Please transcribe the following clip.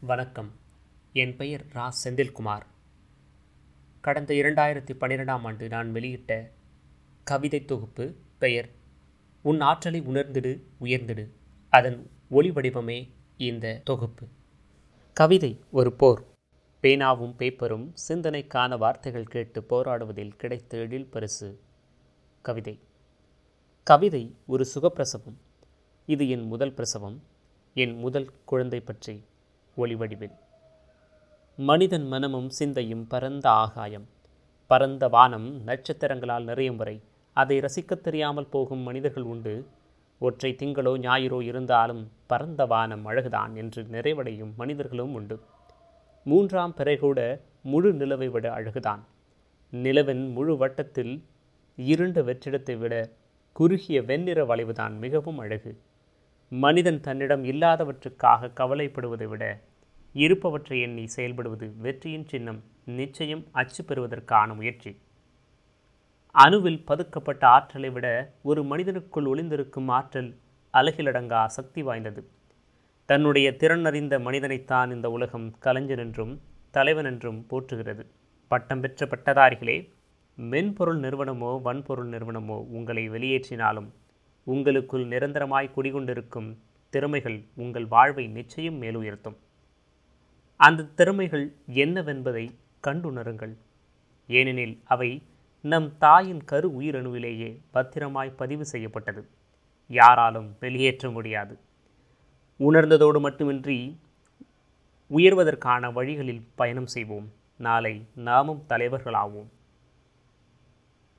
வணக்கம். என் பெயர் ரா. செந்தில்குமார். கடந்த இரண்டாயிரத்தி பன்னிரெண்டாம் ஆண்டு நான் வெளியிட்ட கவிதை தொகுப்பு பெயர் உன் ஆற்றலை உணர்ந்திடு உயர்ந்திடு. அதன் ஒளி வடிவமே இந்த தொகுப்பு. கவிதை ஒரு போர். பேனாவும் பேப்பரும் சிந்தனைக்கான வார்த்தைகள் கேட்டு போராடுவதில் கிடைத்த எழில் பரிசு. கவிதை. கவிதை ஒரு சுகப்பிரசவம். இது என் முதல் பிரசவம். என் முதல் குழந்தை பற்றி ஒளிவடிவில். மனிதன் மனமும் சிந்தையும் பரந்த ஆகாயம். பரந்த வானம் நட்சத்திரங்களால் நிறையும் வரை அதை ரசிக்கத் தெரியாமல் போகும் மனிதர்கள் உண்டு. ஒற்றை திங்களோ ஞாயிறோ இருந்தாலும் பரந்த வானம் அழகுதான் என்று நிறைவடையும் மனிதர்களும் உண்டு. மூன்றாம் பிறை கூட முழு நிலவை விட அழகுதான். நிலவின் முழு வட்டத்தில் இருண்ட வெற்றிடத்தை விட குறுகிய வெண்ணிற வளைவுதான் மிகவும் அழகு. மனிதன் தன்னிடம் இல்லாதவற்றுக்காக கவலைப்படுவதை விட இருப்பவற்றை எண்ணி செயல்படுவது வெற்றியின் சின்னம் நிச்சயம் அச்சு பெறுவதற்கான முயற்சி. அணுவில் பதுக்கப்பட்ட ஆற்றலை விட ஒரு மனிதனுக்குள் ஒளிந்திருக்கும் ஆற்றல் அலகிலடங்கா சக்தி வாய்ந்தது. தன்னுடைய திறன் அறிந்த மனிதனைத்தான் இந்த உலகம் கலைஞன் என்றும் தலைவன் என்றும் போற்றுகிறது. பட்டம் பெற்ற பட்டதாரிகளே மென்பொருள் நிறுவனமோ வன்பொருள் நிறுவனமோ உங்களை வெளியேற்றினாலும் உங்களுக்குள் நிரந்தரமாய் குடிகொண்டிருக்கும் திறமைகள் உங்கள் வாழ்வை நிச்சயம் மேலுயர்த்தும். அந்த திறமைகள் என்னவென்பதை கண்டுணருங்கள். ஏனெனில் அவை நம் தாயின் கரு உயிரணுவிலேயே பத்திரமாய் பதிவு செய்யப்பட்டது. யாராலும் வெளியேற்ற முடியாது. உணர்ந்ததோடு மட்டுமின்றி உயர்வதற்கான வழிகளில் பயணம் செய்வோம். நாளை நாமும் தலைவர்களாவோம்.